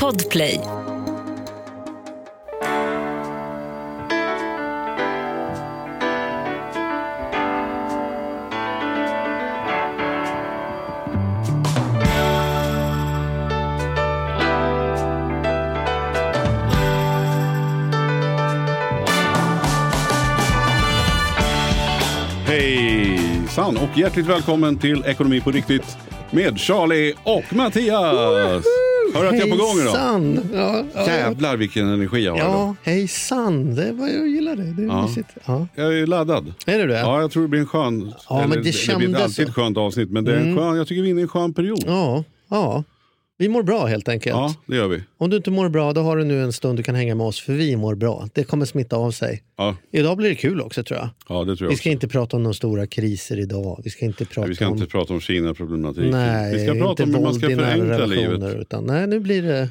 Podplay. Hejsan och hjärtligt välkommen till Ekonomi på riktigt med Charlie och Mattias. Hör att jag är på gång idag? Hejsan! Ja, ja, Jävlar vilken energi jag har idag. ja, hejsan. Det var, jag gillar det. Det är Ja. mysigt. Ja. Jag är laddad. Är det det? Ja, jag tror det blir en skön... Ja, men det det blir kändes alltid ett skönt avsnitt, men det är en skön, jag tycker vi är inne i en skön period. Ja, ja. Ja. Vi mår bra helt enkelt. det gör vi. Om du inte mår bra, då har du nu en stund du kan hänga med oss, för vi mår bra. Det kommer smitta av sig. Ja, Idag blir det kul också tror jag. ja det tror jag Vi ska också. inte prata om några stora kriser idag. Vi ska inte prata Nej, Vi ska om... inte prata om Kina-problematiken. Nej, vi ska prata om hur man ska förenkla livet. Utan, nej, nu blir det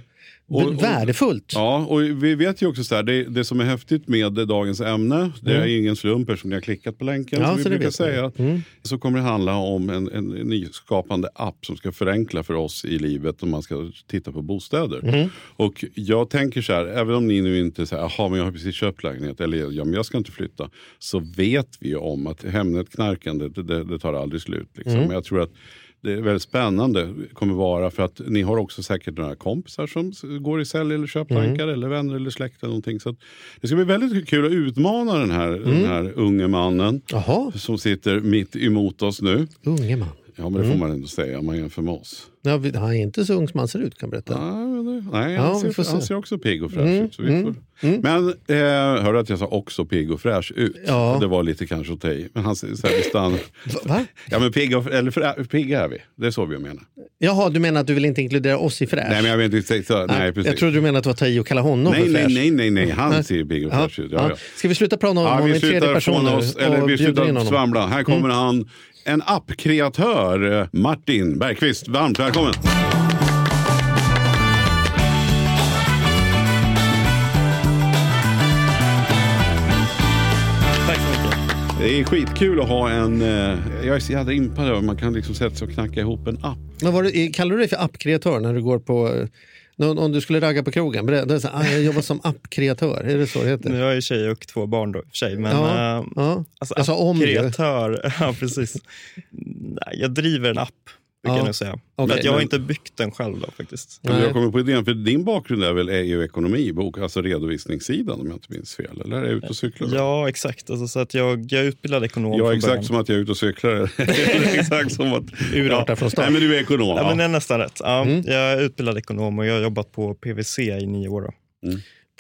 Och- värdefullt. Ja, och vi vet ju också så här, det, det som är häftigt med dagens ämne, det är ingen slump eftersom ni har klickat på länken, Mm. Ja, som vi brukar säga. Mm. Så kommer det handla om en, en, nyskapande app som ska förenkla för oss i livet om man ska titta på bostäder. Mm. Och jag tänker så här, även om ni nu inte säger, jaha men jag har precis köpt lägenhet, eller ja men jag ska inte flytta. Så vet vi ju om att Hemnet-knarkande, det, det, det tar aldrig slut. Liksom. Mm. Jag tror att det är väldigt spännande kommer vara för att ni har också säkert några kompisar som går i sälj eller köptankar Mm. eller vänner eller släkt eller någonting. Så det ska bli väldigt kul att utmana den här, Mm. den här unge mannen Jaha, som sitter mitt emot oss nu. unge man. Ja men det Mm. får man ändå säga om man jämför med oss. Ja, vi- han är inte så ung som han ser ut kan jag berätta. Men det- Nej, Ja, han, ser, han se. ser också pigg och fräsch Mm, ut. Så vi mm, får. mm. Men eh, hörde att jag sa också pigg och fräsch ut? Ja. Det var lite kanske ta i. Men han ser så här, stannar. Va? Ja men pigg, och, eller frä, pigga är vi. Det är så vi menar. Jaha, du menar att du vill inte inkludera oss i fräsch? Nej men jag vet inte. Så, nej, precis. jag trodde du menade att det var att ta i och kalla honom nej, för nej, fräsch. nej, nej, nej, han Nej. ser pigg och fräsch ut. Ja, ja. Ska vi sluta prata om honom i tredje person oss, eller vi slutar? Mm. svamla. Här kommer han, en appkreatör, eh, Martin Bergqvist. Varmt välkommen! Tack så mycket. Det är skitkul att ha en, eh, jag är så jävla impad över man kan liksom sätta sig och knacka ihop en app. Men var du, kallar du dig för appkreatör när du går på... Om om du skulle ragga på krogen, berätta, så ah, jag jobbar som appkreatör. Är det så det heter? Nu har jag ju tjej och två barn då, för sig. Men Ja, äh, ja. alltså, Jag sa om ju. kreatör, ja precis. Jag driver en app, brukar Ja, jag säga. okej. Men att jag har Men- inte byggt den själv då faktiskt. Men har kommit på idén, för din bakgrund är väl är ju ekonomibok, alltså redovisningssidan om jag inte minns fel. Eller är jag ute och cyklar? Ja, exakt. Alltså, så att jag, jag är utbildad ekonom Ja, exakt början. som att jag är ute och cyklar. Exakt som att... Urartar från start. Nej, men du är ekonom. Ja, Ja, men det är nästan rätt. Ja, Mm. Jag är utbildad ekonom och jag har jobbat på PWC i nio år. Då.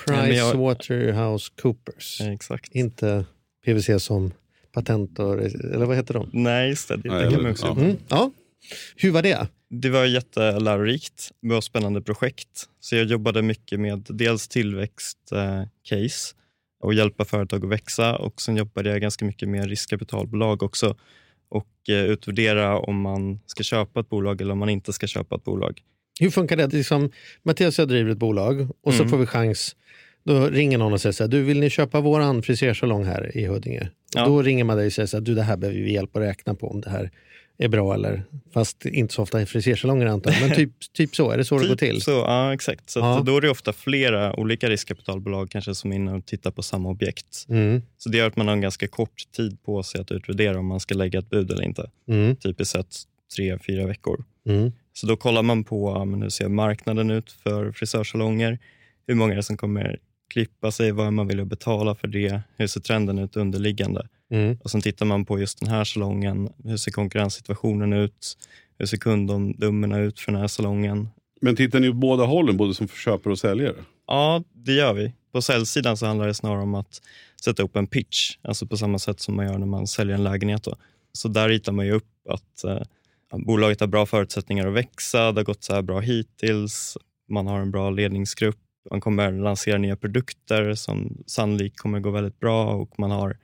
men jag- Pricewaterhouse Coopers. Exakt. Inte PVC som patent och, eller vad heter de? Nej, just det. Det, Nej, det kan man också ja. Mm. Ja. Hur var det? Det var jättelärorikt. Det var spännande projekt. Så jag jobbade mycket med dels tillväxtcase eh, och hjälpa företag att växa och sen jobbade jag ganska mycket med riskkapitalbolag också och eh, utvärdera om man ska köpa ett bolag eller om man inte ska köpa ett bolag. Hur funkar det? Liksom, Mattias och jag driver ett bolag och så Mm. får vi chans. Då ringer någon och säger så här, du vill ni köpa våran frisersalong här i Huddinge? Ja. Då ringer man dig och säger så här, du det här behöver vi hjälp att räkna på om det här är bra eller, fast inte så ofta i frisersalonger antar jag, men typ, typ så, är det så det går till? Så, ja, exakt. Så Ja. då är det ofta flera olika riskkapitalbolag kanske som är inne och tittar på samma objekt. Mm, Så det gör att man har en ganska kort tid på sig att utvärdera om man ska lägga ett bud eller inte. mm, Typiskt sett tre, fyra veckor. mm. Så då kollar man på men hur ser marknaden ut för frisörsalonger. Hur många är det som kommer klippa sig? Vad är man vill betala för det? Hur ser trenden ut underliggande? Mm. Och Sen tittar man på just den här salongen. Hur ser konkurrenssituationen ut? Hur ser kundomdömena ut för den här salongen? Men tittar ni åt båda hållen, både som köpare och säljare? Ja, det gör vi. På säljsidan så handlar det snarare om att sätta upp en pitch, alltså på samma sätt som man gör när man säljer en lägenhet. Då. Så där ritar man ju upp att eh, bolaget har bra förutsättningar att växa, det har gått så här bra hittills, man har en bra ledningsgrupp, man kommer lansera nya produkter som sannolikt kommer gå väldigt bra och man har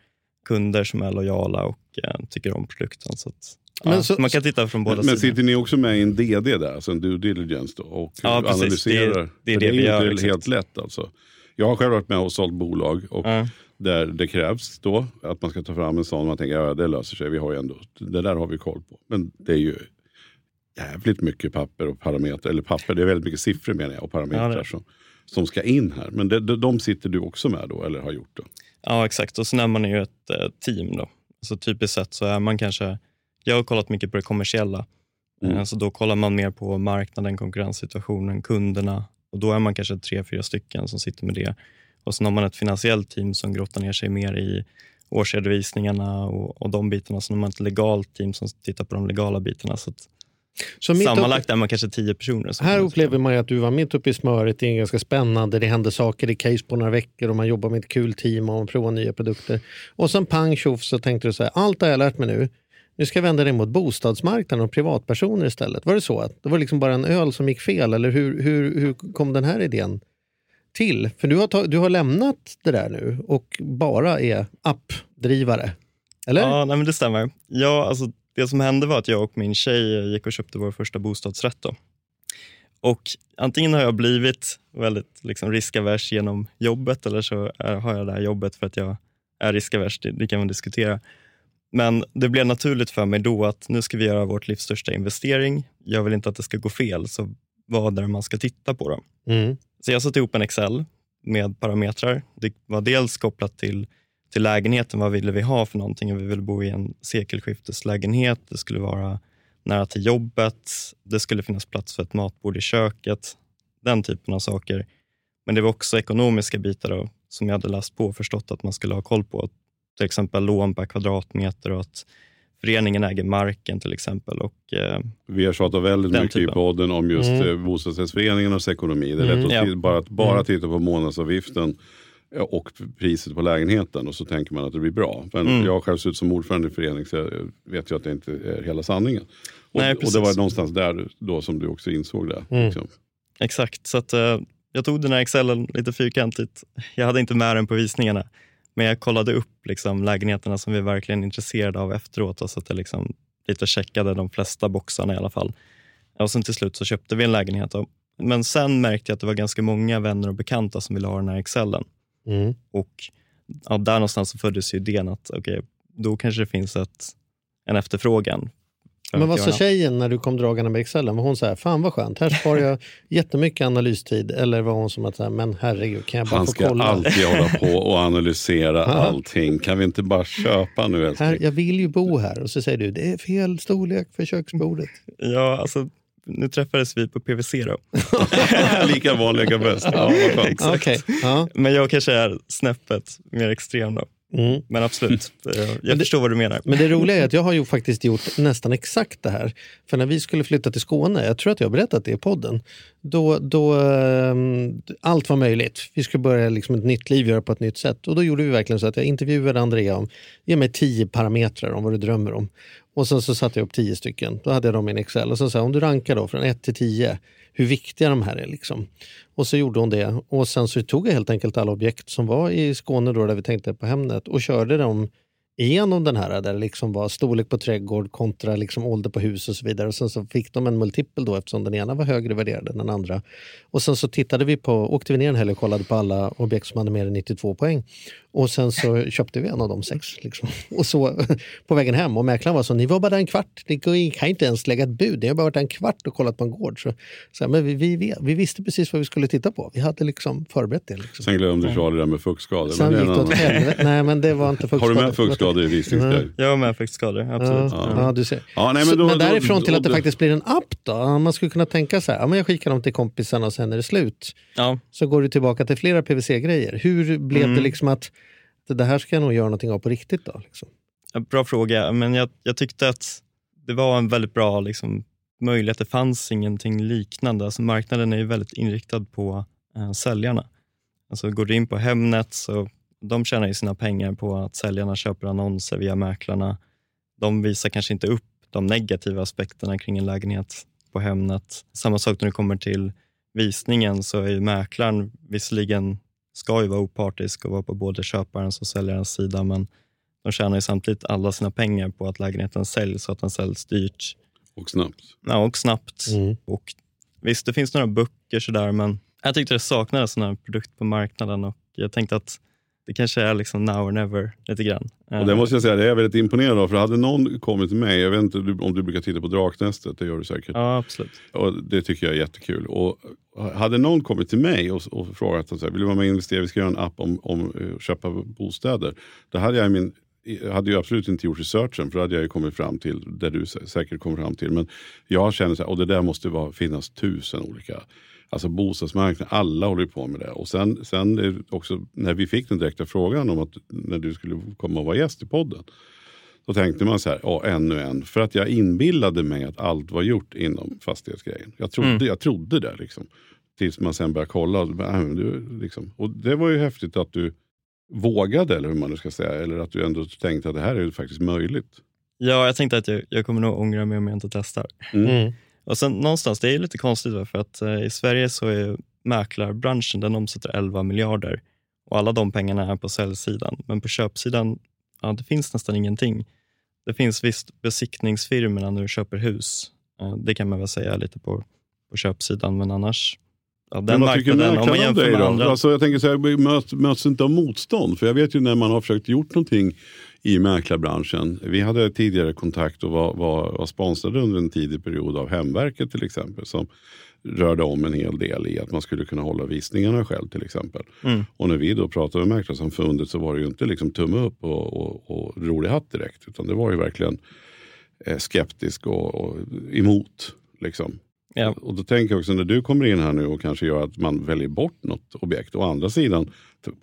kunder som är lojala och eh, tycker om produkten. Så att, Men ja, så- man kan titta från båda Men, men sidor. sitter ni också med i en DD där, alltså en due diligence då, och Ja, analyserar? Det- det är För det är ju gör, inte exakt. helt lätt alltså. Jag har själv varit med och sålt bolag och Ja. där det krävs då att man ska ta fram en sån. Man tänker ja, det löser sig, vi har ju ändå, det där har vi koll på. Men det är ju jävligt mycket papper och parametrar. Eller papper, det är väldigt mycket siffror menar jag och parametrar det- som, som ska in här. Men det, de, de sitter du också med då eller har gjort det? Ja, exakt. Och sen är man ju ett eh, team. Då. Så typiskt sett så är man kanske... Jag har kollat mycket på det kommersiella. Mm. Eh, Så då kollar man mer på marknaden, konkurrenssituationen, kunderna. Och Då är man kanske tre, fyra stycken som sitter med det. Och Sen har man ett finansiellt team som grottar ner sig mer i årsredovisningarna och, och de bitarna. Sen har man ett legalt team som tittar på de legala bitarna. Så att Sammanlagt är man kanske tio personer. Här upplever man att du var mitt uppe i smöret. Det är ganska spännande. Det händer saker i case på några veckor och man jobbar med ett kul team och man provar nya produkter. Och sen pang tjoff så tänkte du så här, allt har jag lärt mig nu. Nu ska jag vända det mot bostadsmarknaden och privatpersoner istället. Var det så? att Det var liksom bara en öl som gick fel eller hur, hur, hur kom den här idén till? För du har, tag, du har lämnat det där nu och bara är appdrivare. Eller? Ja, nej, men det stämmer. Ja, alltså, det som hände var att jag och min tjej gick och köpte vår första bostadsrätt. Då. Och antingen har jag blivit väldigt liksom, riskavers genom jobbet eller så är, har jag det här jobbet för att jag är riskavers. Det, det kan man diskutera. Men det blev naturligt för mig då att nu ska vi göra vårt livs största investering. Jag vill inte att det ska gå fel, så vad är det man ska titta på? Då? Mm. Så jag satte ihop en Excel med parametrar. Det var dels kopplat till, till lägenheten. Vad ville vi ha för någonting? Vi ville bo i en sekelskifteslägenhet. Det skulle vara nära till jobbet. Det skulle finnas plats för ett matbord i köket. Den typen av saker. Men det var också ekonomiska bitar då, som jag hade läst på och förstått att man skulle ha koll på. Till exempel lån per kvadratmeter och att föreningen äger marken till exempel. Och, eh, Vi har tjatat väldigt mycket i typen. podden om just Mm. mm. bostadsrättsföreningarnas ekonomi. Det är Mm. lätt att Ja. ti- bara, bara Mm. titta på månadsavgiften eh, och priset på lägenheten och så tänker man att det blir bra. Men Mm. jag själv suttit som ordförande i förening så jag vet ju att det inte är hela sanningen. Och, Nej, och det var någonstans där då som du också insåg det. Mm. Liksom. Exakt, så att, eh, jag tog den här excellen lite fyrkantigt. Jag hade inte med den på visningarna, men jag kollade upp liksom, lägenheterna som vi verkligen är intresserade av efteråt, och så att jag liksom, lite checkade de flesta boxarna i alla fall. Och sen till slut så köpte vi en lägenhet. Men sen märkte jag att det var ganska många vänner och bekanta som ville ha den här excellen. Mm. Och ja, där någonstans föddes ju idén att okay, då kanske det finns ett, en efterfrågan. Men vad sa tjejen när du kom dragande med Excelen? Var hon så här, fan vad skönt, här sparar jag jättemycket analystid? Eller var hon som att, men herregud, kan jag bara Han få ska kolla? alltid hålla på och analysera allting. Kan vi inte bara köpa nu älskling? Här, jag vill ju bo här. Och så säger du, det är fel storlek för köksbordet. Ja, alltså, nu träffades vi på PVC då. Lika vanliga bäst. Ja. Exakt. Okej, ja. Men jag kanske är snäppet mer extrem då. Mm. Men absolut, eh, jag det- förstår vad du menar. Men det roliga är att jag har ju faktiskt gjort nästan exakt det här. För när vi skulle flytta till Skåne, jag tror att jag har berättat det i podden, då, då ehm, allt var möjligt. Vi skulle börja liksom ett nytt liv, göra på ett nytt sätt. Och då gjorde vi verkligen så att jag intervjuade Andrea om, ge mig tio parametrar om vad du drömmer om. Och sen så satte jag upp tio stycken. Då hade jag dem i en Excel. Och så sa jag, om du rankar då från 1 till 10, hur viktiga de här är. Liksom. Och så gjorde hon det. Och sen så tog jag helt enkelt alla objekt som var i Skåne då, där vi tänkte på Hemnet och körde dem igenom den här där det liksom var storlek på trädgård kontra liksom ålder på hus och så vidare. Och sen så fick de en multipel då eftersom den ena var högre värderad än den andra. Och sen så tittade vi på, åkte vi ner en helg och kollade på alla objekt som hade mer än 92 poäng. Och sen så köpte vi en av de sex. Liksom. Och så på vägen hem och mäklaren var så, ni var bara där en kvart, ni kan inte ens lägga ett bud, ni har bara varit där en kvart och kollat på en gård. Så, så men vi, vi, vi, vi visste precis vad vi skulle titta på, vi hade liksom förberett det. Liksom. Sen glömde Charlie det där med fuktskador. men Sen är gick det åt helvete. Nej men det var inte Har fuktskador. du med fuktskador i visningsguide? Jag har med fuktskador, absolut. Ja, Ja. ja, du ser. Ja, nej, Så- men men, då- då- därifrån till då- att det faktiskt blir en app då? Man skulle kunna tänka så här, ja, men jag skickar dem till kompisarna och sen är det slut. Ja. Så går du tillbaka till flera PVC-grejer. Hur blev Mm. det liksom att det det här ska jag nog göra någonting av på riktigt då? Liksom? Bra fråga, men jag, jag tyckte att det var en väldigt bra liksom, möjlighet. Det fanns ingenting liknande. Alltså, marknaden är ju väldigt inriktad på eh, säljarna. Alltså, går du in på Hemnet så de tjänar ju sina pengar på att säljarna köper annonser via mäklarna. De visar kanske inte upp de negativa aspekterna kring en lägenhet på Hemnet. Samma sak när det kommer till visningen så är ju mäklaren visserligen ska ju vara opartisk och vara på både köparens och säljarens sida, men de tjänar ju samtidigt alla sina pengar på att lägenheten säljs så att den säljs dyrt Och snabbt. ja, och snabbt. Mm. Och visst, det finns några böcker sådär, men jag tyckte det saknades här produkt på marknaden och jag tänkte att det kanske är liksom now or never lite grann. Och det måste jag säga, det är jag väldigt imponerad av. För hade någon kommit till mig, jag vet inte om du brukar titta på Draknästet, det gör du säkert. Ja, absolut. Och det tycker jag är jättekul. Och hade någon kommit till mig och, och frågat att vill du vara med och investera, vi ska göra en app om, om att köpa bostäder. Då hade jag min hade ju absolut inte gjort researchen för då hade jag ju kommit fram till det du säkert kommer fram till. Men jag känner att det där måste vara, finnas tusen olika Alltså bostadsmarknaden, alla håller på med det. Och sen, sen också när vi fick den direkta frågan om att när du skulle komma och vara gäst i podden. Då tänkte man så här, ja ännu en. För att jag inbillade mig att allt var gjort inom fastighetsgrejen. Jag trodde, mm. jag trodde det liksom. Tills man sen började kolla. Och, du, liksom. och det var ju häftigt att du vågade, eller hur man nu ska säga. Eller att du ändå tänkte att det här är faktiskt möjligt. Ja, jag tänkte att jag, jag kommer nog ångra mig om jag inte testar. Mm. Och sen någonstans, det är lite konstigt för att eh, i Sverige så är mäklarbranschen, den omsätter 11 miljarder och alla de pengarna är på säljsidan. Men på köpsidan, ja, det finns nästan ingenting. Det finns visst besiktningsfirmorna när du köper hus. Eh, det kan man väl säga lite på, på köpsidan, men annars Ja, den men vad tycker mäklarna om dig då? Andra... Alltså, jag tänker så här, möts, möts inte av motstånd? För jag vet ju när man har försökt gjort någonting i mäklarbranschen. Vi hade tidigare kontakt och var, var, var sponsrade under en tidig period av Hemverket till exempel. Som rörde om en hel del i att man skulle kunna hålla visningarna själv till exempel. Mm. Och när vi då pratade med Mäklarsamfundet så var det ju inte liksom tumme upp och, och, och rolig hatt direkt. Utan det var ju verkligen eh, skeptisk och, och emot. Liksom. Ja. Och då tänker jag också när du kommer in här nu och kanske gör att man väljer bort något objekt. Å andra sidan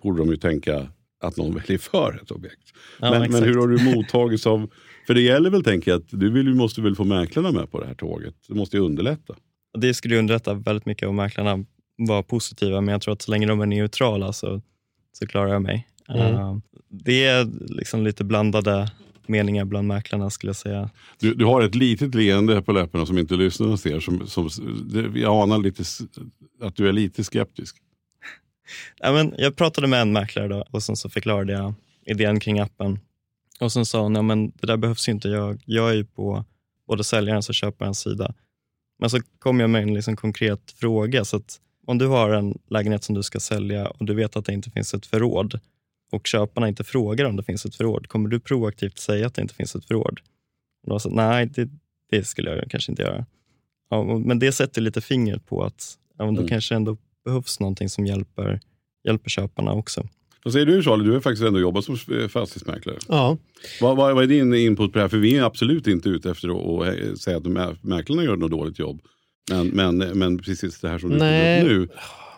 borde de ju tänka att någon väljer för ett objekt. Ja, men, men, hur har du mottagits av... För det gäller väl, tänker jag, att du vill, måste väl få mäklarna med på det här tåget? Det måste ju underlätta. Det skulle underlätta väldigt mycket om mäklarna var positiva, men jag tror att så länge de är neutrala så, så klarar jag mig. Mm. Uh, det är liksom lite blandade meningar bland mäklarna skulle jag säga. Du, du har ett litet leende på läpparna som inte lyssnarna ser. Som, som, jag anar lite att du är lite skeptisk. ja, men jag pratade med en mäklare då, och sen så förklarade jag idén kring appen. Och Sen sa hon, ja, men det där behövs inte. Jag, jag är ju på både säljarens och köparens sida. Men så kom jag med en liksom konkret fråga. Så att om du har en lägenhet som du ska sälja och du vet att det inte finns ett förråd och köparna inte frågar om det finns ett förråd, kommer du proaktivt säga att det inte finns ett förråd? Och då sa, Nej, det, det, skulle jag kanske inte göra. Ja, men det sätter lite fingret på att ja, då mm. kanske ändå behövs någonting som hjälper, hjälper köparna också. Vad säger du Charlie? Du har faktiskt ändå jobbat som fastighetsmäklare. Ja. Vad, vad, vad, är din input på det här? För vi är absolut inte ute efter att säga att mäklarna gör något dåligt jobb. Men, men, men precis det här som du tog upp nu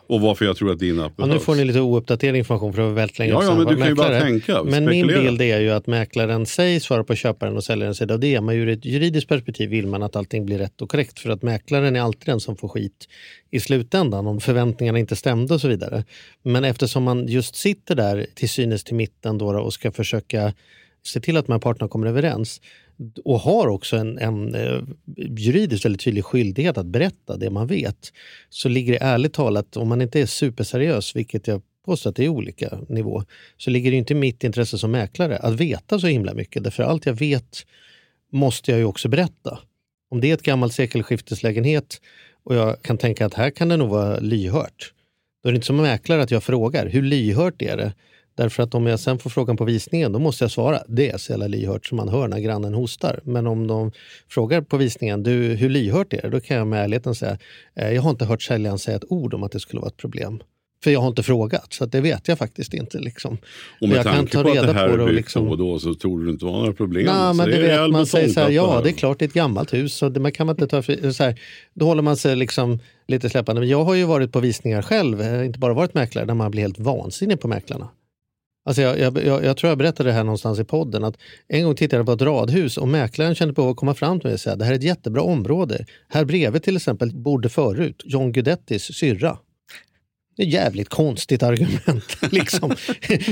och varför jag tror att din app ja, Nu får ni lite ouppdaterad information för det var väldigt länge ja, ja, men du kan ju bara tänka. Men min bild är ju att mäklaren säger svara på köparen och säljaren sida. Och det är man ju ur ett juridiskt perspektiv vill man att allting blir rätt och korrekt. För att mäklaren är alltid den som får skit i slutändan om förväntningarna inte stämde och så vidare. Men eftersom man just sitter där till synes till mitten då och ska försöka se till att de här parterna kommer överens och har också en, en eh, juridiskt väldigt tydlig skyldighet att berätta det man vet, så ligger det ärligt talat, om man inte är superseriös, vilket jag påstår att det är olika nivå, så ligger det inte i mitt intresse som mäklare att veta så himla mycket. Därför allt jag vet måste jag ju också berätta. Om det är ett gammalt sekelskifteslägenhet och jag kan tänka att här kan det nog vara lyhört. Då är det inte som mäklare att jag frågar, hur lyhört är det? Därför att om jag sen får frågan på visningen, då måste jag svara. Det är så jävla lyhört som man hör när grannen hostar. Men om de frågar på visningen, du, hur lyhört är det? Då kan jag med ärligheten säga, eh, jag har inte hört säljaren säga ett ord om att det skulle vara ett problem. För jag har inte frågat, så det vet jag faktiskt inte. Liksom. Och med jag tanke kan ta reda på att det här på det liksom... och då så tror du inte var några problem? Nej, men det vet, man säger så här, ja det är klart det är ett gammalt hus. Så det, man kan inte ta för, så här, då håller man sig liksom lite släppande. Men jag har ju varit på visningar själv, eh, inte bara varit mäklare, där man blir helt vansinnig på mäklarna. Alltså jag, jag, jag, jag, tror jag berättade det här någonstans i podden. att En gång tittade jag på ett radhus och mäklaren kände på att komma fram till mig och säga det här är ett jättebra område. Här bredvid till exempel bodde förut John Guidettis syrra. Det är ett jävligt konstigt argument. liksom.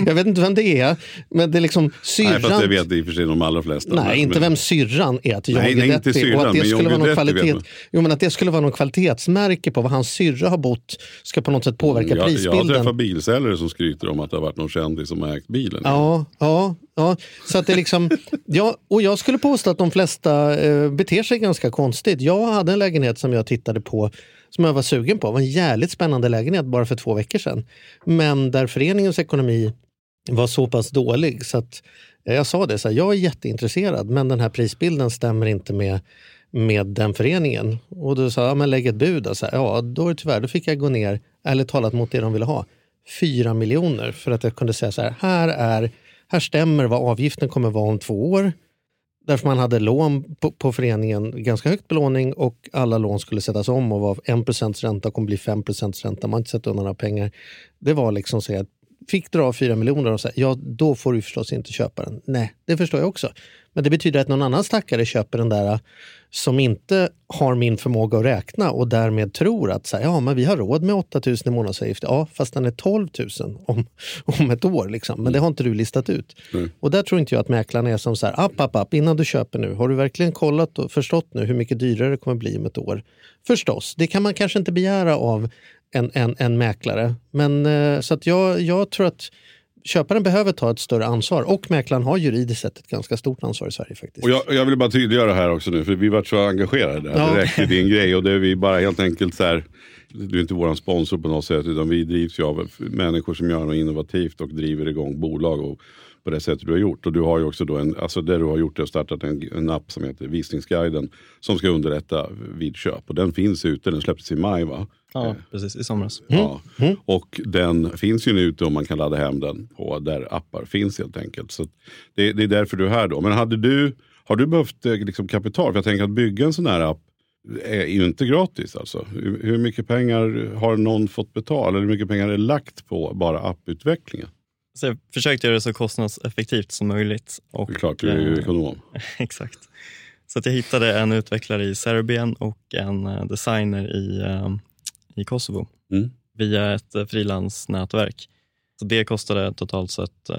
Jag vet inte vem det är, men det är liksom syrran... Nej, fast det vet i och för sig de allra flesta. Nej, inte vem syrran är till John nej, Guidetti. Nej, inte syrran, och att det skulle vara någon kvalitet, jo, men att det skulle vara någon kvalitetsmärke på vad hans syrra har bott ska på något sätt påverka mm, jag, prisbilden. Jag har träffat bilsäljare som skryter om att det har varit någon kändis som har ägt bilen. Ja, ja, ja. Så att det liksom, ja, och jag skulle påstå att de flesta eh, beter sig ganska konstigt. Jag hade en lägenhet som jag tittade på som jag var sugen på. Det var en jävligt spännande lägenhet bara för två veckor sedan. Men där föreningens ekonomi var så pass dålig så att eh, jag sa det, så här, jag är jätteintresserad men den här prisbilden stämmer inte med, med den föreningen. Och då sa jag, men lägg ett bud. Då. Så här, ja, då tyvärr, då fick jag gå ner, ärligt talat mot det de ville ha, 4 miljoner för att jag kunde säga så här, här, är, här stämmer vad avgiften kommer vara om två år. Därför man hade lån på, på föreningen, ganska högt belåning och alla lån skulle sättas om och var 1% ränta kommer bli 5 ränta. Man har inte sett undan några pengar. Det var liksom så att fick dra 4 miljoner och säga ja, då får du förstås inte köpa den. Nej, det förstår jag också. Men det betyder att någon annan stackare köper den där som inte har min förmåga att räkna och därmed tror att så här, ja, men vi har råd med 8 000 i månadsavgift. Ja, fast den är 12 000 om, om ett år. Liksom. Men det har inte du listat ut. Mm. Och där tror inte jag att mäklaren är som så här, app, app, app, innan du köper nu, har du verkligen kollat och förstått nu hur mycket dyrare det kommer bli om ett år? Förstås, det kan man kanske inte begära av en, en, en mäklare. Men, eh, så att jag, jag tror att köparen behöver ta ett större ansvar och mäklaren har juridiskt sett ett ganska stort ansvar i Sverige. faktiskt. Och jag, jag vill bara tydliggöra här också nu, för vi var så engagerade. Ja. Direkt i din grej och det är vi bara helt enkelt så här, du är inte vår sponsor på något sätt utan vi drivs ju av människor som gör något innovativt och driver igång bolag och på det sättet du har gjort. Och du har ju också då en, alltså det du har gjort är att startat en, en app som heter Visningsguiden som ska underlätta vid köp. Och den finns ute, den släpptes i maj va? Ja, eh. precis. I somras. Mm. Ja. Mm. Och den finns ju nu ute om man kan ladda hem den på där appar finns helt enkelt. Så det, det är därför du är här då. Men hade du, har du behövt eh, liksom, kapital? För jag tänker att bygga en sån här app är ju inte gratis. Alltså. Hur, hur mycket pengar har någon fått betala? Eller hur mycket pengar är lagt på bara apputvecklingen? Så jag försökte göra det så kostnadseffektivt som möjligt. Och, det är klart, du är ju eh, ekonom. exakt. Så att jag hittade en utvecklare i Serbien och en designer i i Kosovo mm. via ett eh, frilansnätverk. Så det kostade totalt sett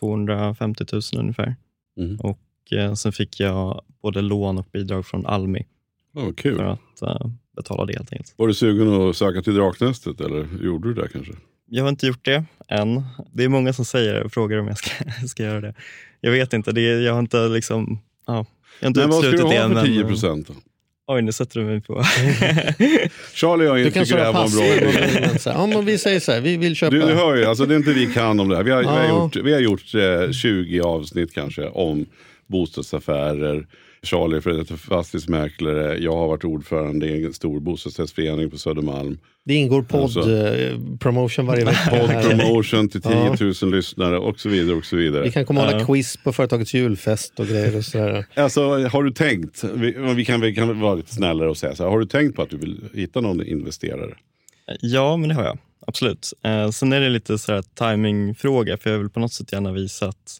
250 eh, 000 ungefär. Mm. Och eh, Sen fick jag både lån och bidrag från Almi oh, kul. för att betala det helt enkelt. Var du sugen att söka till Draknästet eller gjorde du det kanske? Jag har inte gjort det än. Det är många som säger och frågar om jag ska, ska göra det. Jag vet inte, det är, jag har inte liksom... Ja, jag har inte men vad ska du ha för 10 procent? Oj, nu sätter du mig på... Charlie och jag tycker det här var en bra idé. Ja, men vi säger så här, vi vill köpa... Du, du hör ju, alltså, det är inte vi kan om det här. Vi har, ja. vi har gjort, vi har gjort eh, 20 avsnitt kanske om bostadsaffärer, Charlie för fastighetsmäklare. Jag har varit ordförande i en stor bostadsrättsförening på Södermalm. Det ingår podd-promotion alltså, varje vecka. Podd-promotion till 10 000 ja. lyssnare och så vidare. och så vidare. Vi kan komma och hålla quiz på företagets julfest och grejer. Och sådär. Alltså, har du tänkt, vi, vi, kan, vi kan vara lite snällare och säga så här, har du tänkt på att du vill hitta någon investerare? Ja, men det har jag. Absolut. Eh, sen är det lite så här timingfråga, för jag vill på något sätt gärna visa att,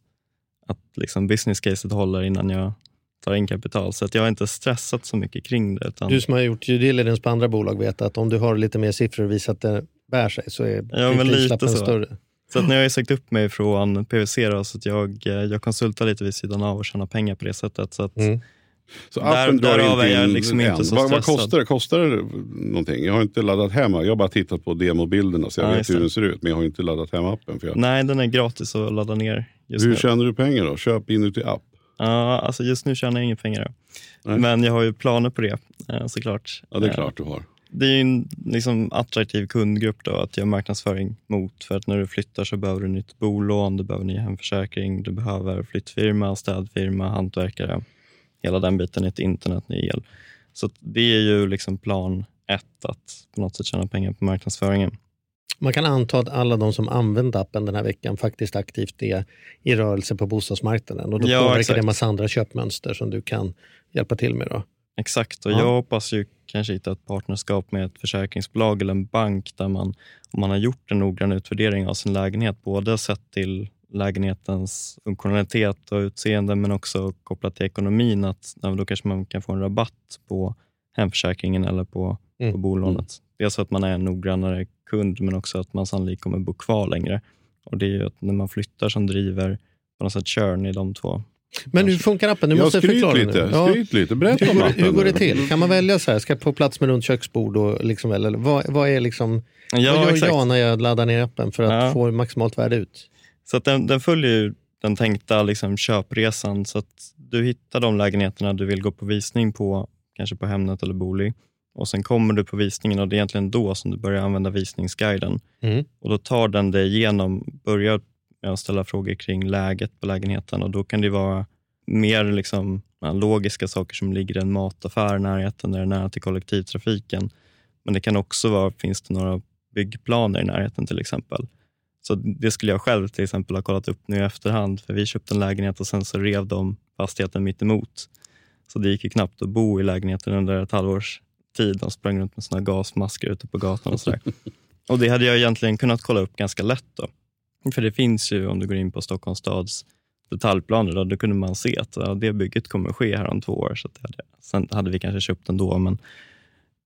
att liksom business caset håller innan jag tar in kapital. Så att jag har inte stressat så mycket kring det. Utan... Du som har gjort due diligence på andra bolag vet att om du har lite mer siffror och visar att det bär sig så är ja, men lite så. större. Så att när jag har sagt upp mig från PWC då, så att jag, eh, jag konsultar lite vid sidan av och tjänar pengar på det sättet. Så att mm. Så appen där, drar inte in liksom inte så vad, vad, kostar det? Kostar det någonting? Jag har inte laddat hem Jag har bara tittat på demobilderna så jag ja, vet hur den ser ut. Men jag har inte laddat hem appen. För jag... Nej, den är gratis att ladda ner. hur nu. tjänar du pengar då? Köp inuti app. Ja, alltså just nu tjänar jag inga pengar. Nej. Men jag har ju planer på det eh, såklart. Ja, det är klart du har. Det är en liksom, attraktiv kundgrupp då, att göra marknadsföring mot. För att när du flyttar så behöver du nytt bolån, du behöver ny hemförsäkring, du behöver flyttfirma, städfirma, hantverkare. Hela den biten, ett internet, ny el. Så det är ju liksom plan ett, att på något sätt tjäna pengar på marknadsföringen. Man kan anta att alla de som använt appen den här veckan faktiskt aktivt är i rörelse på bostadsmarknaden och då ja, påverkar exakt. det en massa andra köpmönster som du kan hjälpa till med. Då. Exakt, och ja. jag hoppas ju kanske hitta ett partnerskap med ett försäkringsbolag eller en bank där man, om man har gjort en noggrann utvärdering av sin lägenhet, både sett till lägenhetens funktionalitet och utseende men också kopplat till ekonomin, att då kanske man kan få en rabatt på hemförsäkringen eller på, mm. på bolånet. Mm. Dels att man är en noggrannare kund, men också att man sannolikt kommer bo kvar längre. Och Det är ju att när man flyttar som driver på något sätt körn i de två. Men hur funkar appen? Du måste skryt förklara lite, nu. Ja. Skryt lite, berätta hur, om appen. Hur går det till? Kan man välja så här, ska jag på plats med runt köksbord? Och liksom, eller vad, vad, är liksom, ja, vad gör exakt. jag när jag laddar ner appen för att ja. få maximalt värde ut? Så att den, den följer den tänkta liksom, köpresan så att du hittar de lägenheterna du vill gå på visning på, kanske på Hemnet eller Booli och sen kommer du på visningen och det är egentligen då som du börjar använda visningsguiden. Mm. Och Då tar den dig igenom, börjar med att ställa frågor kring läget på lägenheten och då kan det vara mer liksom, logiska saker som ligger i en mataffär i närheten eller nära till kollektivtrafiken. Men det kan också vara, finns det några byggplaner i närheten till exempel? Så det skulle jag själv till exempel ha kollat upp nu i efterhand, för vi köpte en lägenhet och sen så rev de fastigheten mitt emot. Så det gick ju knappt att bo i lägenheten under ett halvårs tid. De sprang runt med såna gasmasker ute på gatan och sådär. och det hade jag egentligen kunnat kolla upp ganska lätt då. För det finns ju, om du går in på Stockholms stads detaljplaner, då, då kunde man se att ja, det bygget kommer att ske här om två år. Så det hade, sen hade vi kanske köpt ändå, men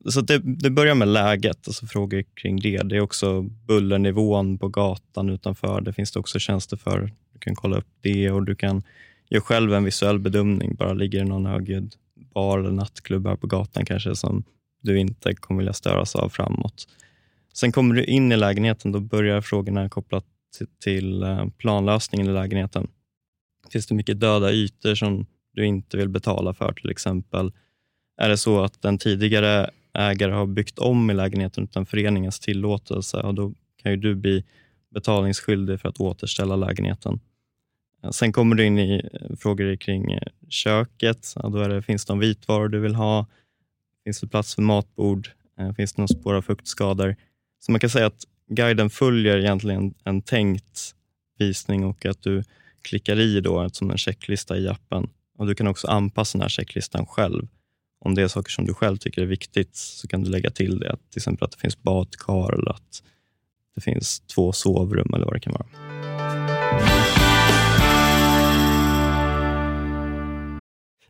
så det, det, börjar med läget, alltså frågor kring det. Det är också bullernivån på gatan utanför. Det finns det också tjänster för. Du kan kolla upp det och du kan göra själv en visuell bedömning. Bara ligger det någon högljudd bar eller nattklubb här på gatan kanske som du inte kommer vilja störas av framåt. Sen kommer du in i lägenheten, då börjar frågorna kopplat till eh, planlösningen i lägenheten. Finns det mycket döda ytor som du inte vill betala för till exempel? Är det så att den tidigare ägare har byggt om i lägenheten utan föreningens tillåtelse, och då kan ju du bli betalningsskyldig för att återställa lägenheten. Sen kommer du in i eh, frågor kring eh, köket. Ja, då är det, finns det någon vitvaror du vill ha? Finns det plats för matbord? Eh, finns det någon spår av fuktskador? Så man kan säga att guiden följer egentligen en tänkt visning och att du klickar i då som en checklista i appen. Och Du kan också anpassa den här checklistan själv. Om det är saker som du själv tycker är viktigt så kan du lägga till det. Till exempel att det finns badkar eller att det finns två sovrum eller vad det kan vara.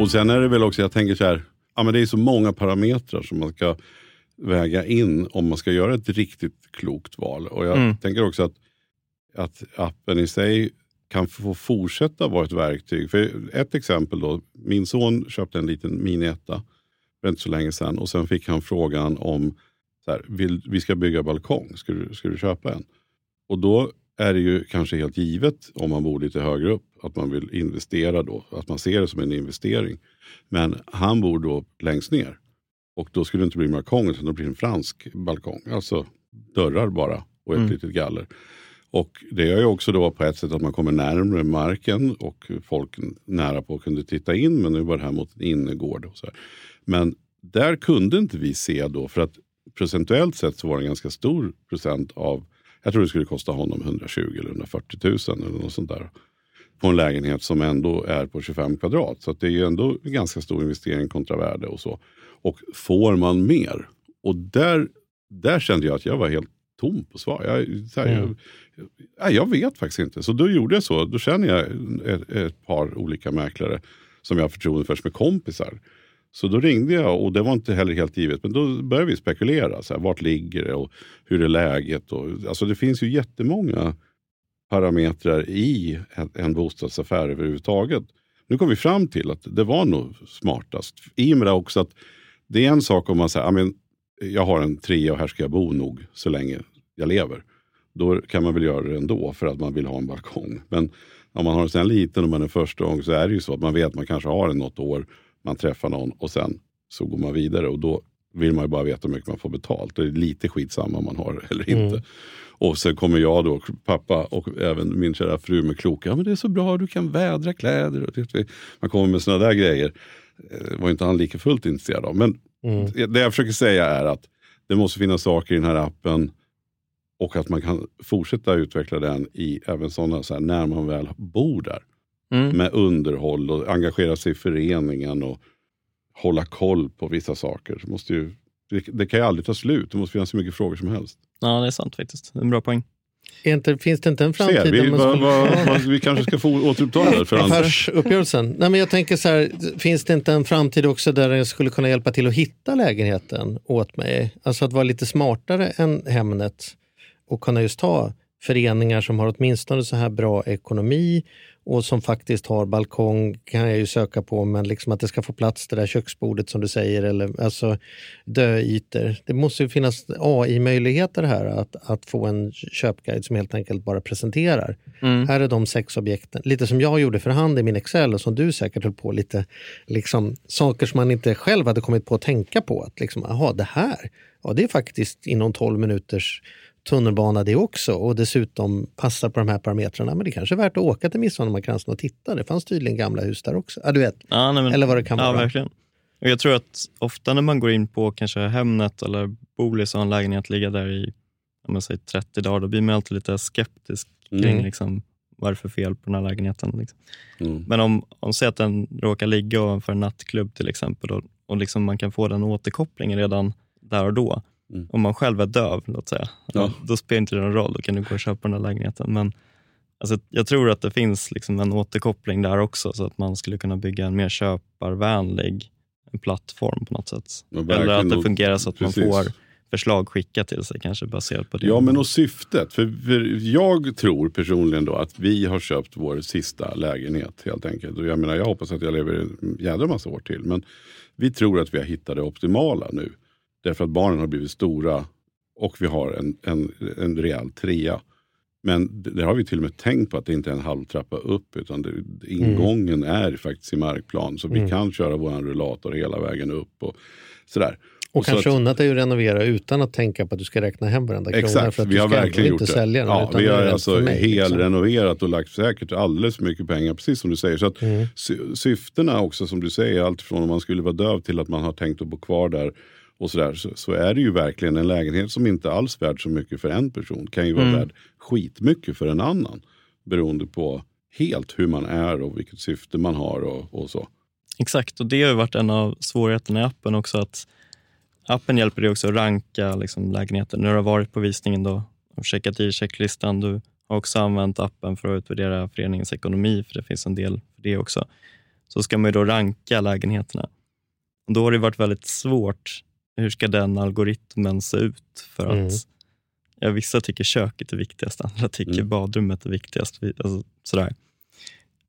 Och sen är det väl också, jag tänker så här, ja, men det är så många parametrar som man ska väga in om man ska göra ett riktigt klokt val. Och jag mm. tänker också att, att appen i sig kan få fortsätta vara ett verktyg. För ett exempel då, min son köpte en liten mini-etta för inte så länge sedan och sen fick han frågan om så här, vill, vi ska bygga balkong, ska du, ska du köpa en? Och då är det ju kanske helt givet om man bor lite högre upp att man vill investera då, att man ser det som en investering. Men han bor då längst ner och då skulle det inte bli en balkong utan det blir en fransk balkong. Alltså dörrar bara och ett mm. litet galler. Och det gör ju också då på ett sätt att man kommer närmare marken och folk nära på kunde titta in men nu var det här mot en innergård. Och så här. Men där kunde inte vi se då för att procentuellt sett så var det en ganska stor procent av, jag tror det skulle kosta honom 120 eller 140 000 eller något sånt där. På en lägenhet som ändå är på 25 kvadrat. Så det är ju ändå en ganska stor investering kontra värde och så. Och får man mer? Och där, där kände jag att jag var helt tom på svar. Jag, så här, mm. jag, jag, vet faktiskt inte. Så då gjorde jag så. Då känner jag ett, ett par olika mäklare som jag har förtroende för som är kompisar. Så då ringde jag och det var inte heller helt givet. Men då började vi spekulera. Så här, vart ligger det och hur är läget? Och, alltså det finns ju jättemånga parametrar i en bostadsaffär överhuvudtaget. Nu kom vi fram till att det var nog smartast. I och med det också att det är en sak om man säger jag har en trea och här ska jag bo nog så länge jag lever. Då kan man väl göra det ändå för att man vill ha en balkong. Men om man har en sån här liten och man är första gång så är det ju så att man vet att man kanske har en något år. Man träffar någon och sen så går man vidare och då vill man ju bara veta hur mycket man får betalt. Det är lite skitsamma om man har eller inte. Mm. Och sen kommer jag då, pappa och även min kära fru med kloka, ja men det är så bra, du kan vädra kläder. Man kommer med sådana där grejer. Det eh, var inte han lika fullt intresserad av. Men mm. det jag försöker säga är att det måste finnas saker i den här appen och att man kan fortsätta utveckla den i även sådana, så här, när man väl bor där. Mm. Med underhåll och engagera sig i föreningen och hålla koll på vissa saker. Det, måste ju, det, det kan ju aldrig ta slut. Det måste finnas hur mycket frågor som helst. Ja, det är sant faktiskt. En bra poäng. Inte, finns det inte en framtid? Ser, vi, va, va, va, vi kanske ska få återuppta det för Affärsuppgörelsen. Nej, men jag tänker så här, finns det inte en framtid också där jag skulle kunna hjälpa till att hitta lägenheten åt mig? Alltså att vara lite smartare än Hemnet och kunna just ta föreningar som har åtminstone så här bra ekonomi och som faktiskt har balkong kan jag ju söka på, men liksom att det ska få plats det där köksbordet som du säger, eller alltså döytor. Det måste ju finnas AI-möjligheter här att, att få en köpguide som helt enkelt bara presenterar. Mm. Här är de sex objekten. Lite som jag gjorde för hand i min Excel och som du säkert höll på lite, liksom saker som man inte själv hade kommit på att tänka på. Att liksom, aha, det här, ja det är faktiskt inom 12 minuters tunnelbana det också och dessutom passar på de här parametrarna. Men det kanske är värt att åka till Midsommarkransen och titta. Det fanns tydligen gamla hus där också. Ja, du vet. Ja, nej, men, eller vad det kan ja, vara. Verkligen. Och jag tror att ofta när man går in på kanske Hemnet eller Bolis och har en lägenhet ligga där i om man säger 30 dagar, då blir man alltid lite skeptisk kring mm. liksom, vad det är för fel på den här lägenheten. Liksom. Mm. Men om, om säg att den råkar ligga ovanför en nattklubb till exempel och, och liksom man kan få den återkopplingen redan där och då, Mm. Om man själv är döv, låt säga, ja. då spelar inte det någon roll. Då kan du gå och köpa den här lägenheten. Men alltså, jag tror att det finns liksom en återkoppling där också, så att man skulle kunna bygga en mer köparvänlig plattform på något sätt. Eller att det fungerar så att Precis. man får förslag skickat till sig, kanske baserat på det. Ja, men och syftet. För, för, jag tror personligen då att vi har köpt vår sista lägenhet helt enkelt. Och jag menar, jag hoppas att jag lever en jädra massa år till. Men vi tror att vi har hittat det optimala nu. Därför att barnen har blivit stora och vi har en, en, en rejäl trea. Men det har vi till och med tänkt på att det inte är en halv trappa upp utan det, ingången mm. är faktiskt i markplan. Så mm. vi kan köra vår rullator hela vägen upp. och sådär. Och, och kanske unna dig att renovera utan att tänka på att du ska räkna hem varenda krona. Exakt, för att vi du har ska verkligen inte gjort sälja den. Ja, vi har alltså helrenoverat liksom. och lagt säkert alldeles för mycket pengar, precis som du säger. Så att mm. Syftena också som du säger, allt från om man skulle vara döv till att man har tänkt att bo kvar där och sådär, så, så, är det ju verkligen en lägenhet som inte alls är värd så mycket för en person. Kan ju vara mm. värd skitmycket för en annan. Beroende på helt hur man är och vilket syfte man har och, och så. Exakt, och det har varit en av svårigheterna i appen också. att Appen hjälper dig också att ranka liksom, lägenheter. När du har varit på visningen då och checkat i checklistan. Du har också använt appen för att utvärdera föreningens ekonomi, för det finns en del för det också. Så ska man ju då ranka lägenheterna. Och då har det varit väldigt svårt hur ska den algoritmen se ut? För att mm. ja, Vissa tycker köket är viktigast, andra tycker mm. badrummet är viktigast. Alltså, sådär.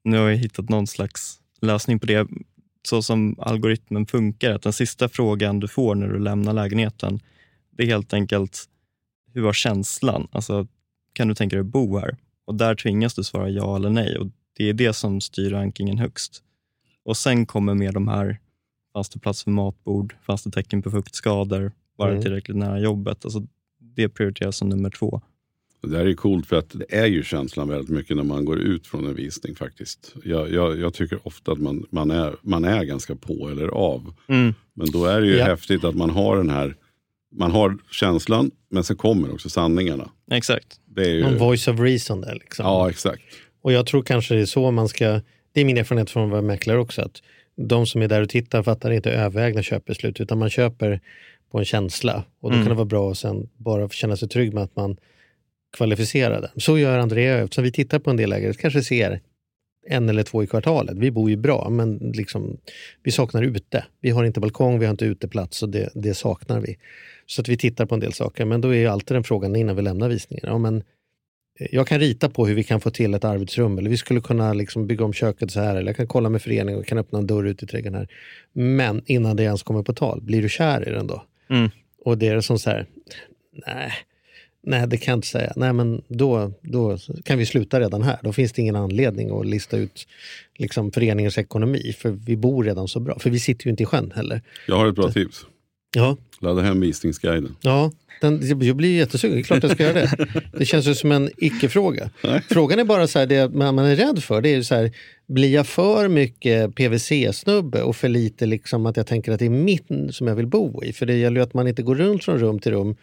Nu har jag hittat någon slags lösning på det. Så som algoritmen funkar, att den sista frågan du får när du lämnar lägenheten, det är helt enkelt, hur var känslan? Alltså, kan du tänka dig att bo här? Och där tvingas du svara ja eller nej och det är det som styr rankingen högst. Och sen kommer med de här Fanns det plats för matbord? Fanns det tecken på fuktskador? Var det mm. tillräckligt nära jobbet? Alltså, det prioriteras som nummer två. Det här är coolt för att det är ju känslan väldigt mycket när man går ut från en visning faktiskt. Jag, jag, jag tycker ofta att man, man, är, man är ganska på eller av. Mm. Men då är det ju ja. häftigt att man har den här man har känslan, men sen kommer också sanningarna. Exakt. Det är ju... En voice of reason där. Liksom. Ja, exakt. Och jag tror kanske det är så man ska, det är min erfarenhet från att vara mäklare också, att de som är där och tittar fattar inte övervägna köpbeslut utan man köper på en känsla och då mm. kan det vara bra att sen bara känna sig trygg med att man kvalificerar den. Så gör Andrea eftersom vi tittar på en del ägare, kanske ser en eller två i kvartalet. Vi bor ju bra, men liksom, vi saknar ute. Vi har inte balkong, vi har inte uteplats och det, det saknar vi. Så att vi tittar på en del saker, men då är ju alltid den frågan innan vi lämnar visningen. Ja, men jag kan rita på hur vi kan få till ett arbetsrum eller vi skulle kunna liksom bygga om köket så här eller jag kan kolla med föreningen och kan öppna en dörr ut i trädgården här. Men innan det ens kommer på tal, blir du kär i den då? Mm. Och det är som så här, nej, nej det kan jag inte säga. Nej men då, då kan vi sluta redan här. Då finns det ingen anledning att lista ut liksom, föreningens ekonomi för vi bor redan så bra. För vi sitter ju inte i sjön heller. Jag har ett bra tips. Ja. Ladda hem visningsguiden. Ja, den, jag blir jättesugen. Det är klart jag ska göra det. Det känns ju som en icke-fråga. Frågan är bara så här, det man är rädd för, det är så här, blir jag för mycket PVC-snubbe och för lite liksom att jag tänker att det är mitt som jag vill bo i? För det gäller ju att man inte går runt från rum till rum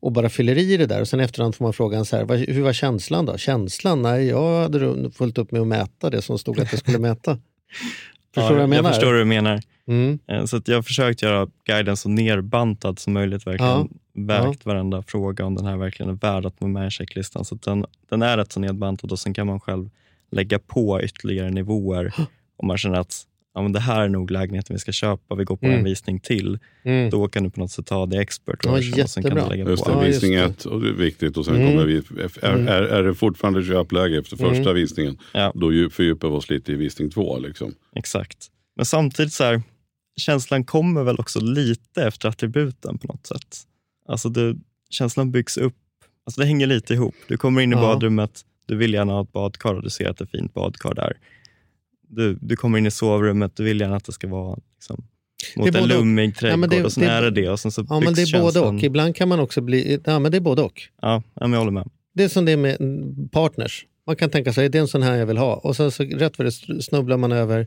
och bara fyller i det där. Och sen efterhand får man frågan så här, hur var känslan då? Känslan? Nej, jag hade fullt upp med att mäta det som stod att jag skulle mäta. Förstår ja, jag, menar? jag förstår vad du menar. Mm. Eh, så jag har försökt göra guiden så nerbantad som möjligt. Verkligen ja. vägt ja. varenda fråga om den här verkligen är värd att vara med i checklistan. Så den, den är rätt så nedbantad och sen kan man själv lägga på ytterligare nivåer om man känner att ja, men det här är nog lägenheten vi ska köpa, vi går på mm. en visning till. Mm. Då kan du på något sätt ta det expert ja, och sen kan du lägga just på. Det, visning ett, och det är viktigt och sen mm. kommer vi, är, mm. är, är det fortfarande köpläge efter första mm. visningen, ja. då fördjupar vi oss lite i visning två. Liksom. Exakt. Men samtidigt så här, känslan kommer väl också lite efter attributen på något sätt. Alltså det, känslan byggs upp, alltså det hänger lite ihop. Du kommer in i ja. badrummet, du vill gärna ha ett badkar och du ser att det är ett fint badkar där. Du, du kommer in i sovrummet, du vill gärna att det ska vara liksom, mot en lummig trädgård ja, det, och sen det, är det det. Och sen så ja, men det är både och. Ibland kan man också bli... Ja, men det är både och. Ja, jag håller med. Det är som det är med partners. Man kan tänka sig, det är en sån här jag vill ha. Och sen så rätt för det snubblar man över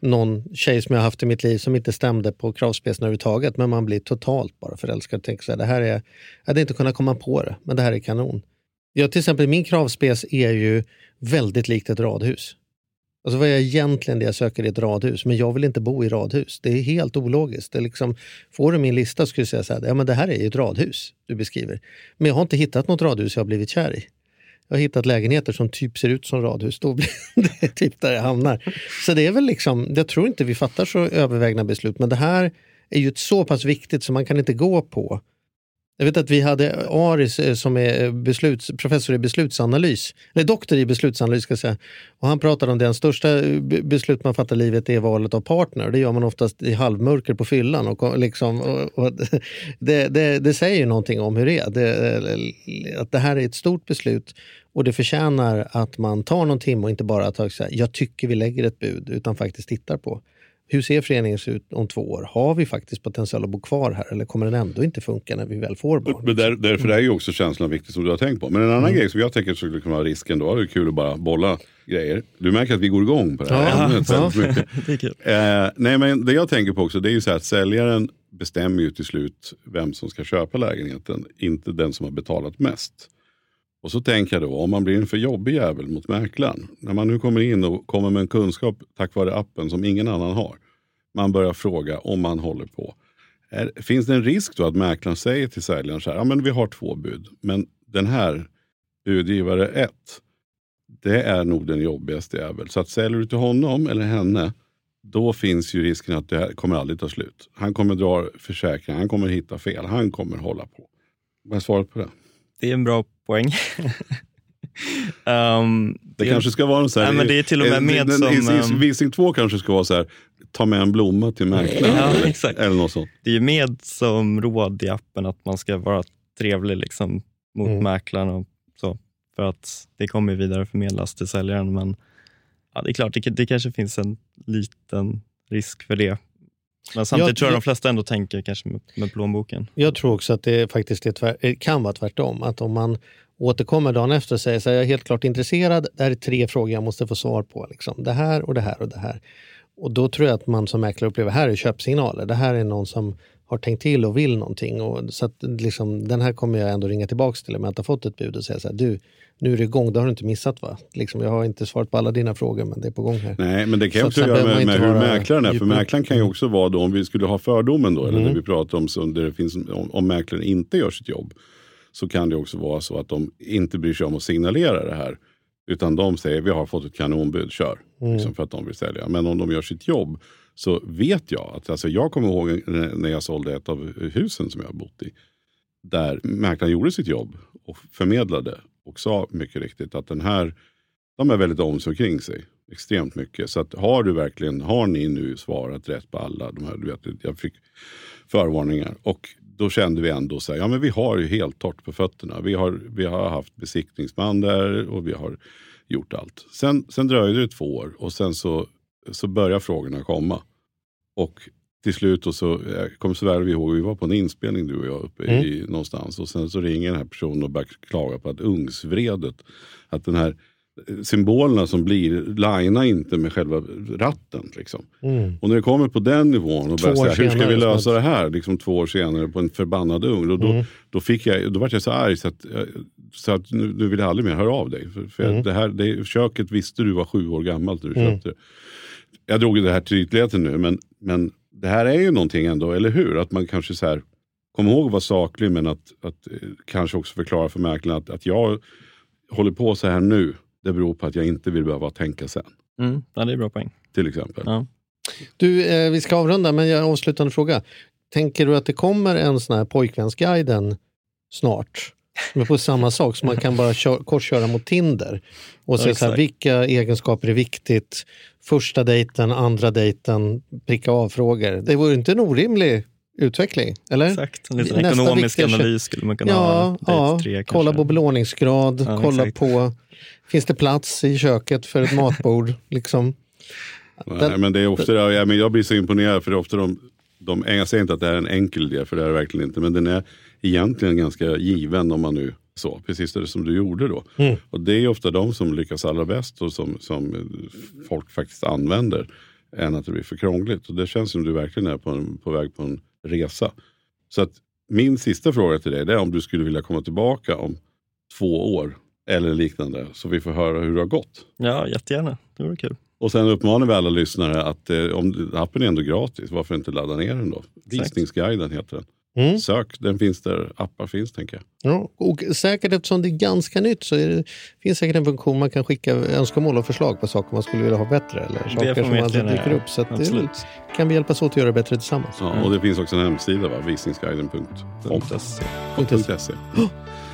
någon tjej som jag haft i mitt liv som inte stämde på kravspecen överhuvudtaget. Men man blir totalt bara förälskad. Tänker så här, det här är, jag hade inte kunnat komma på det, men det här är kanon. Jag, till exempel, min kravspec är ju väldigt likt ett radhus. Alltså vad är egentligen det jag söker i ett radhus? Men jag vill inte bo i radhus. Det är helt ologiskt. Det är liksom, får du min lista skulle jag säga så här, ja men det här är ju ett radhus du beskriver. Men jag har inte hittat något radhus jag har blivit kär i. Jag har hittat lägenheter som typ ser ut som radhus. Då blir det typ där jag hamnar. Så det är väl liksom, jag tror inte vi fattar så övervägna beslut. Men det här är ju så pass viktigt så man kan inte gå på jag vet att vi hade Aris eh, som är eh, besluts, professor i beslutsanalys, eller doktor i beslutsanalys ska jag säga. Och han pratade om det största eh, beslut man fattar i livet är valet av partner. Det gör man oftast i halvmörker på fyllan. Och liksom, och, och det, det, det, säger ju någonting om hur det är. Det, att det här är ett stort beslut och det förtjänar att man tar någon timme och inte bara tar så här, jag tycker vi lägger ett bud, utan faktiskt tittar på hur ser föreningen ut om två år? Har vi faktiskt potential att bo kvar här eller kommer den ändå inte funka när vi väl får barn? Men där, därför mm. är ju också känslan viktig som du har tänkt på. Men en annan mm. grej som jag tänker skulle kunna vara risken då, det är kul att bara bolla grejer. Du märker att vi går igång på det här ja, ja. det eh, nej, men det jag tänker på också det är ju så här att säljaren bestämmer ju till slut vem som ska köpa lägenheten, inte den som har betalat mest. Och så tänker jag då, om man blir en för jobbig jävel mot mäklaren. När man nu kommer in och kommer med en kunskap tack vare appen som ingen annan har. Man börjar fråga om man håller på. Är, finns det en risk då att mäklaren säger till säljaren så här, ja men vi har två bud. Men den här budgivare ett, det är nog den jobbigaste jäveln. Så att säljer du till honom eller henne, då finns ju risken att det här kommer aldrig ta slut. Han kommer dra försäkringar, han kommer hitta fel, han kommer hålla på. Vad är svaret på det? Det är en bra poäng. um, det, det kanske ska vara en sån här... Nej, men det är till och med med som... Um, visning två kanske ska vara så här, ta med en blomma till mäklaren. Ja, eller, exakt. eller något sånt. Det är med som råd i appen att man ska vara trevlig liksom, mot mm. mäklaren. Och så, för att det kommer vidare förmedlas till säljaren. Men ja, det är klart, det, det kanske finns en liten risk för det. Men samtidigt jag, tror jag de flesta ändå tänker kanske med, med plånboken. Jag tror också att det faktiskt är tvär, eh, kan vara tvärtom. Att om man återkommer dagen efter och säger så här, jag är helt klart intresserad, det här är tre frågor jag måste få svar på. Liksom. Det här och det här och det här. Och då tror jag att man som mäklare upplever, här är köpsignaler. Det här är någon som har tänkt till och vill någonting. Och, så att, liksom, den här kommer jag ändå ringa tillbaka till om jag inte har fått ett bud och säga så här, du, nu är det igång, det har du inte missat va? Liksom, jag har inte svarat på alla dina frågor men det är på gång här. Nej men det kan ju också göra med, med hur mäklaren är. För mäklaren kan ju också vara då, om vi skulle ha fördomen då, mm. eller det vi pratar om, så där det finns, om, om mäklaren inte gör sitt jobb. Så kan det också vara så att de inte bryr sig om att signalera det här. Utan de säger vi har fått ett kanonbud, kör. Mm. Liksom för att de vill sälja. Men om de gör sitt jobb så vet jag att, alltså jag kommer ihåg när jag sålde ett av husen som jag har bott i. Där mäklaren gjorde sitt jobb och förmedlade och sa mycket riktigt att den här, de är väldigt om sig kring sig. Extremt mycket. Så att har du verkligen, har ni nu svarat rätt på alla de här, du vet, jag fick förvarningar. Och då kände vi ändå så här, ja men vi har ju helt torrt på fötterna. Vi har, vi har haft besiktningsman där och vi har gjort allt. Sen, sen dröjde det två år och sen så, så började frågorna komma. Och till slut, och så, jag kommer så väl ihåg, vi var på en inspelning du och jag uppe mm. i, någonstans. Och sen så ringer den här personen och börjar klaga på att ugnsvredet, att den här symbolerna som blir, lina inte med själva ratten. Liksom. Mm. Och när det kommer på den nivån och börjar säga, hur ska vi lösa det här liksom, två år senare på en förbannad ugn. Och då, mm. då, fick jag, då var jag så arg så att, så att nu, nu vill jag aldrig mer höra av dig. För, för mm. det här, det, köket visste du var sju år gammalt när du mm. köpte det. Jag drog det här till ytligheten nu men, men det här är ju någonting ändå, eller hur? Att man kanske så här, kom ihåg att vara saklig men att, att eh, kanske också förklara för mäklaren att, att jag håller på så här nu det beror på att jag inte vill behöva tänka sen. Mm, ja, det är bra poäng. Till exempel. Ja. Du, eh, vi ska avrunda, men jag har en avslutande fråga. Tänker du att det kommer en sån här pojkvänsguiden snart? Men på samma sak, så man kan bara kör, korsköra mot Tinder. Och se ja, vilka egenskaper är viktigt. Första dejten, andra dejten, pricka av frågor. Det vore inte en orimlig utveckling, eller? Exakt, en liten ekonomisk analys skulle man kunna ja, ha. Ja, tre, kolla på belåningsgrad, ja, kolla exakt. på Finns det plats i köket för ett matbord? liksom? Nej, men det är ofta, jag, jag blir så imponerad för det är ofta de, de, jag säger inte att det är en enkel idé, för det är det verkligen inte, men den är egentligen ganska given om man nu så, precis det som du gjorde då. Mm. Och det är ofta de som lyckas allra bäst och som, som folk faktiskt använder än att det blir för krångligt. Och det känns som du verkligen är på, en, på väg på en resa. Så att min sista fråga till dig är om du skulle vilja komma tillbaka om två år eller liknande. Så vi får höra hur det har gått. Ja, jättegärna. Det vore kul. Och sen uppmanar vi alla lyssnare att eh, om appen är ändå gratis, varför inte ladda ner den då? Visningsguiden heter den. Mm. Sök, den finns där appar finns tänker jag. Ja, och säkert eftersom det är ganska nytt så det, finns säkert en funktion man kan skicka önskemål och förslag på saker man skulle vilja ha bättre. Eller saker som alltså dyker upp. Så det kan vi hjälpas åt att göra det bättre tillsammans. Ja, och det finns också en hemsida, va? visningsguiden.se.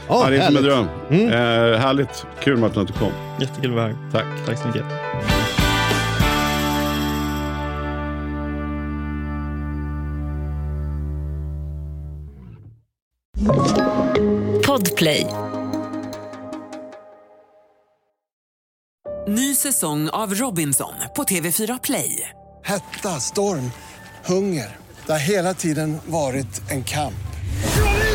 Oh, ja, det är som en dröm. Mm. Eh, härligt. Kul Martin att du kom. Jättekul att vara här. Tack. Tack så mycket. Podplay. Ny säsong av Robinson på TV4 Play. Hetta, storm, hunger. Det har hela tiden varit en kamp.